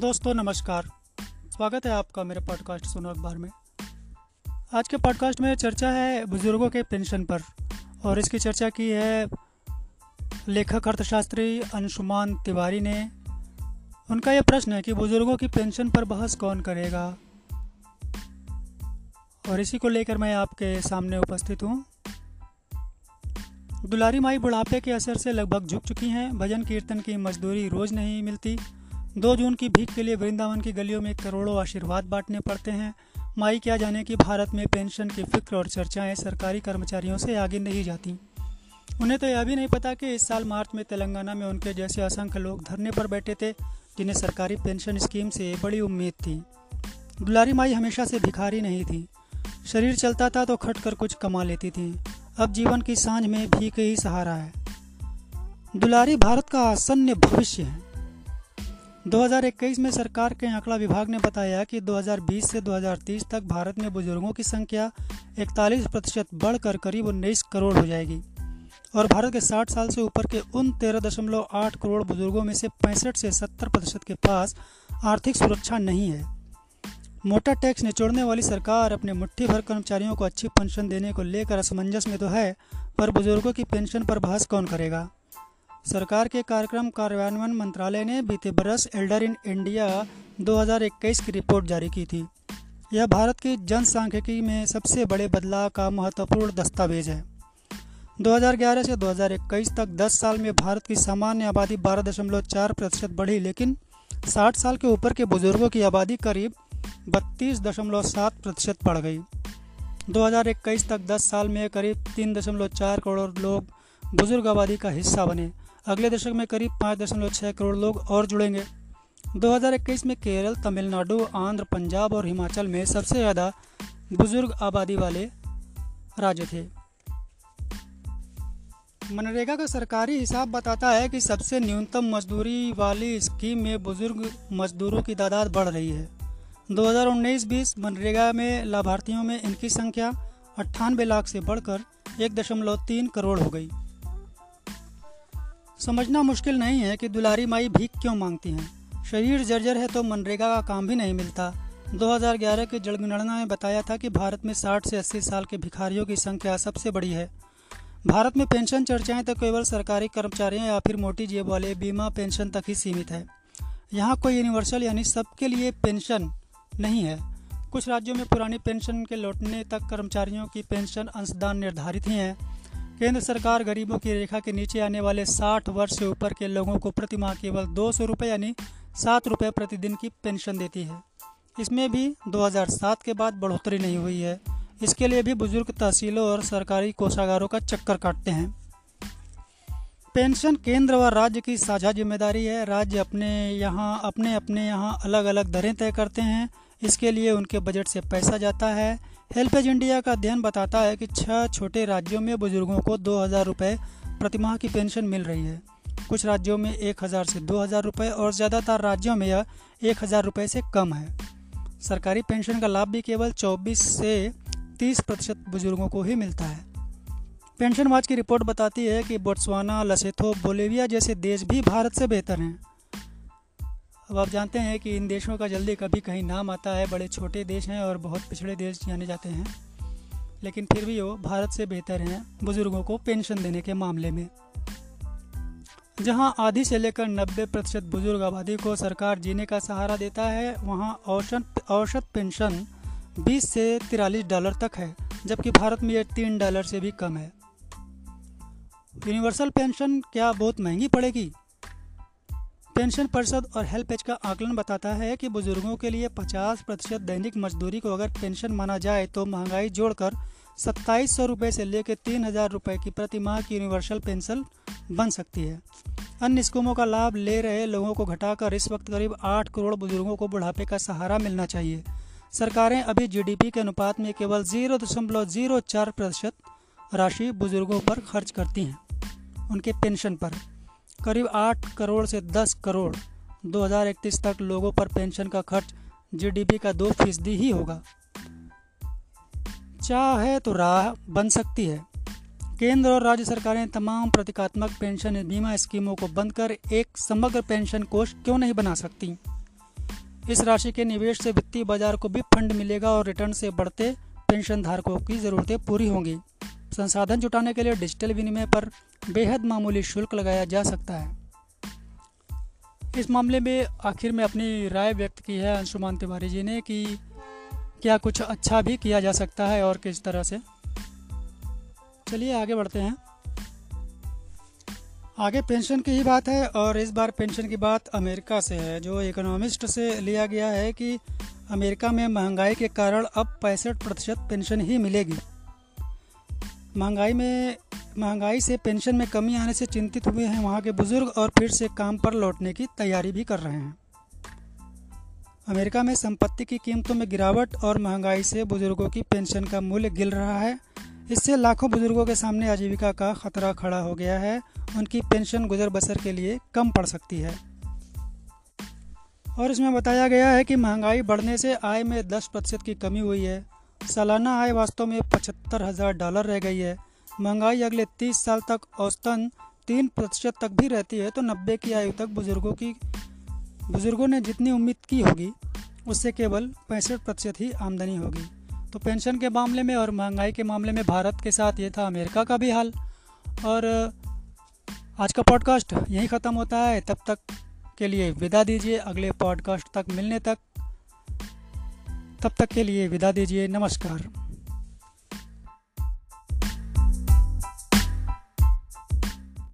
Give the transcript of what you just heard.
दोस्तों, नमस्कार। स्वागत है आपका मेरे पॉडकास्ट सुनो अखबार में। आज के पॉडकास्ट में चर्चा है बुज़ुर्गों के पेंशन पर और इसकी चर्चा की है लेखक अर्थशास्त्री अंशुमान तिवारी ने। उनका यह प्रश्न है कि बुज़ुर्गों की पेंशन पर बहस कौन करेगा? और इसी को लेकर मैं आपके सामने उपस्थित हूँ। दुलारी माई बुढ़ापे के असर से लगभग झुक चुकी हैं। भजन कीर्तन की मजदूरी रोज़ नहीं मिलती। दो जून की भीख के लिए वृंदावन की गलियों में करोड़ों आशीर्वाद बांटने पड़ते हैं। माई क्या जाने कि भारत में पेंशन की फ़िक्र और चर्चाएँ सरकारी कर्मचारियों से आगे नहीं जाती। उन्हें तो यह भी नहीं पता कि इस साल मार्च में तेलंगाना में उनके जैसे असंख्य लोग धरने पर बैठे थे, जिन्हें सरकारी पेंशन स्कीम से बड़ी उम्मीद थी। दुलारी माई हमेशा से भिखारी नहीं थी। शरीर चलता था तो खट कर कुछ कमा लेती थी। अब जीवन की साँझ में भीख ही सहारा है। दुलारी, भारत का आसन्न भविष्य है। 2021 में सरकार के आंकड़ा विभाग ने बताया कि 2020 से 2030 तक भारत में बुज़ुर्गों की संख्या 41 प्रतिशत बढ़कर करीब उन्नीस करोड़ हो जाएगी और भारत के 60 साल से ऊपर के उन 13.8 करोड़ बुज़ुर्गों में से पैंसठ से 70 प्रतिशत के पास आर्थिक सुरक्षा नहीं है। मोटा टैक्स निचोड़ने वाली सरकार अपने मुट्ठी भर कर्मचारियों को अच्छी पेंशन देने को लेकर असमंजस में तो है, पर बुज़ुर्गों की पेंशन पर बहस कौन करेगा? सरकार के कार्यक्रम कार्यान्वयन मंत्रालय ने बीते बरस एल्डर इन इंडिया 2021 की रिपोर्ट जारी की थी। यह भारत की जनसांख्यिकी में सबसे बड़े बदलाव का महत्वपूर्ण दस्तावेज़ है। 2011 से 2021 तक 10 साल में भारत की सामान्य आबादी 12.4 प्रतिशत बढ़ी, लेकिन 60 साल के ऊपर के बुज़ुर्गों की आबादी करीब 32.7 प्रतिशत बढ़ गई। 2021 तक 10 साल में करीब 3.4 करोड़ लोग बुज़ुर्ग आबादी का हिस्सा बने। अगले दशक में करीब पाँच दशमलव छः करोड़ लोग और जुड़ेंगे। 2021 में केरल, तमिलनाडु, आंध्र, पंजाब और हिमाचल में सबसे ज़्यादा बुज़ुर्ग आबादी वाले राज्य थे। मनरेगा का सरकारी हिसाब बताता है कि सबसे न्यूनतम मजदूरी वाली स्कीम में बुज़ुर्ग मजदूरों की तादाद बढ़ रही है। 2019-20 मनरेगा में लाभार्थियों में इनकी संख्या अट्ठानबे लाख से बढ़कर एक दशमलव तीन करोड़ हो गई। समझना मुश्किल नहीं है कि दुलारी माई भीख क्यों मांगती हैं। शरीर जर्जर है तो मनरेगा का काम भी नहीं मिलता। 2011 के जनगणना में बताया था कि भारत में 60 से 80 साल के भिखारियों की संख्या सबसे बड़ी है। भारत में पेंशन चर्चाएँ तो केवल सरकारी कर्मचारियों या फिर मोटी जेब वाले बीमा पेंशन तक ही सीमित है। यहाँ कोई यूनिवर्सल यानी सबके लिए पेंशन नहीं है। कुछ राज्यों में पुरानी पेंशन के लौटने तक कर्मचारियों की पेंशन अंशदान निर्धारित ही है। केंद्र सरकार गरीबों की रेखा के नीचे आने वाले 60 वर्ष से ऊपर के लोगों को प्रति माह केवल दो सौ रुपये यानी सात रुपये प्रतिदिन की पेंशन देती है। इसमें भी 2007 के बाद बढ़ोतरी नहीं हुई है। इसके लिए भी बुज़ुर्ग तहसीलों और सरकारी कोषागारों का चक्कर काटते हैं। पेंशन केंद्र व राज्य की साझा ज़िम्मेदारी है। राज्य अपने यहाँ अपने अपने यहाँ अलग अलग दरें तय करते हैं। इसके लिए उनके बजट से पैसा जाता है। हेल्पेज इंडिया का अध्ययन बताता है कि छह छोटे राज्यों में बुज़ुर्गों को दो हज़ार रुपये प्रतिमाह की पेंशन मिल रही है। कुछ राज्यों में एक हज़ार से दो हज़ार रुपये और ज़्यादातर राज्यों में यह एक हज़ार रुपये से कम है। सरकारी पेंशन का लाभ भी केवल 24 से 30 प्रतिशत बुज़ुर्गों को ही मिलता है। पेंशन वाच की रिपोर्ट बताती है कि बोट्सवाना लसेथो, बोलेविया जैसे देश भी भारत से बेहतर हैं। अब आप जानते हैं कि इन देशों का जल्दी कभी कहीं नाम आता है, बड़े छोटे देश हैं और बहुत पिछड़े देश जाने जाते हैं। लेकिन फिर भी वो भारत से बेहतर हैं, बुज़ुर्गों को पेंशन देने के मामले में। जहाँ आधी से लेकर 90 प्रतिशत बुज़ुर्ग आबादी को सरकार जीने का सहारा देता है, वहाँ औसत औसत पेंशन 20 से तिरालीस डॉलर तक है, जबकि भारत में यह तीन डॉलर से भी कम है। यूनिवर्सल पेंशन क्या बहुत महँगी पड़ेगी? पेंशन परिषद और हेल्प पेज का आकलन बताता है कि बुज़ुर्गों के लिए 50 प्रतिशत दैनिक मजदूरी को अगर पेंशन माना जाए तो महँगाई जोड़कर सत्ताईस सौ रुपये से लेकर तीन हज़ार रुपये की प्रति माह की यूनिवर्सल पेंशन बन सकती है। अन्य स्कीमों का लाभ ले रहे लोगों को घटाकर इस वक्त करीब आठ करोड़ बुज़ुर्गों को बुढ़ापे का सहारा मिलना चाहिए। सरकारें अभी जीडीपी के अनुपात में केवल ज़ीरो दशमलव ज़ीरो चार प्रतिशत राशि बुज़ुर्गों पर खर्च करती हैं। उनके पेंशन पर करीब आठ करोड़ से दस करोड़ 2031 तक लोगों पर पेंशन का खर्च जीडीपी का दो फ़ीसदी ही होगा। चाहे तो राह बन सकती है। केंद्र और राज्य सरकारें तमाम प्रतीकात्मक पेंशन बीमा स्कीमों को बंद कर एक समग्र पेंशन कोष क्यों नहीं बना सकती? इस राशि के निवेश से वित्तीय बाज़ार को भी फंड मिलेगा और रिटर्न से बढ़ते पेंशन धारकों की ज़रूरतें पूरी होंगी। संसाधन जुटाने के लिए डिजिटल विनिमय पर बेहद मामूली शुल्क लगाया जा सकता है। इस मामले में आखिर में अपनी राय व्यक्त की है अंशुमान तिवारी जी ने कि क्या कुछ अच्छा भी किया जा सकता है और किस तरह से। चलिए आगे बढ़ते हैं। आगे पेंशन की ही बात है और इस बार पेंशन की बात अमेरिका से है, जो इकोनॉमिस्ट से लिया गया है कि अमेरिका में महँगाई के कारण अब पैंसठ प्रतिशत पेंशन ही मिलेगी। महँगाई में महँगाई से, पेंशन में कमी आने से चिंतित हुए हैं वहाँ के बुज़ुर्ग और फिर से काम पर लौटने की तैयारी भी कर रहे हैं। अमेरिका में संपत्ति की कीमतों में गिरावट और महँगाई से बुज़ुर्गों की पेंशन का मूल्य गिर रहा है। इससे लाखों बुज़ुर्गों के सामने आजीविका का खतरा खड़ा हो गया है। उनकी पेंशन गुजर बसर के लिए कम पड़ सकती है। और इसमें बताया गया है कि महँगाई बढ़ने से आय में 10 प्रतिशत की कमी हुई है। सालाना आय वास्तव में पचहत्तर हज़ार डॉलर रह गई है। महँगाई अगले 30 साल तक औसतन तीन प्रतिशत तक भी रहती है तो नब्बे की आयु तक बुज़ुर्गों की, बुज़ुर्गों ने जितनी उम्मीद की होगी, उससे केवल पैंसठ प्रतिशत ही आमदनी होगी। तो पेंशन के मामले में और महँगाई के मामले में भारत के साथ ये था अमेरिका का भी हाल। और, आज का पॉडकास्ट यहीं ख़त्म होता है। तब तक के लिए विदा दीजिए। अगले पॉडकास्ट तक मिलने तक, तब तक के लिए विदा दीजिए। नमस्कार।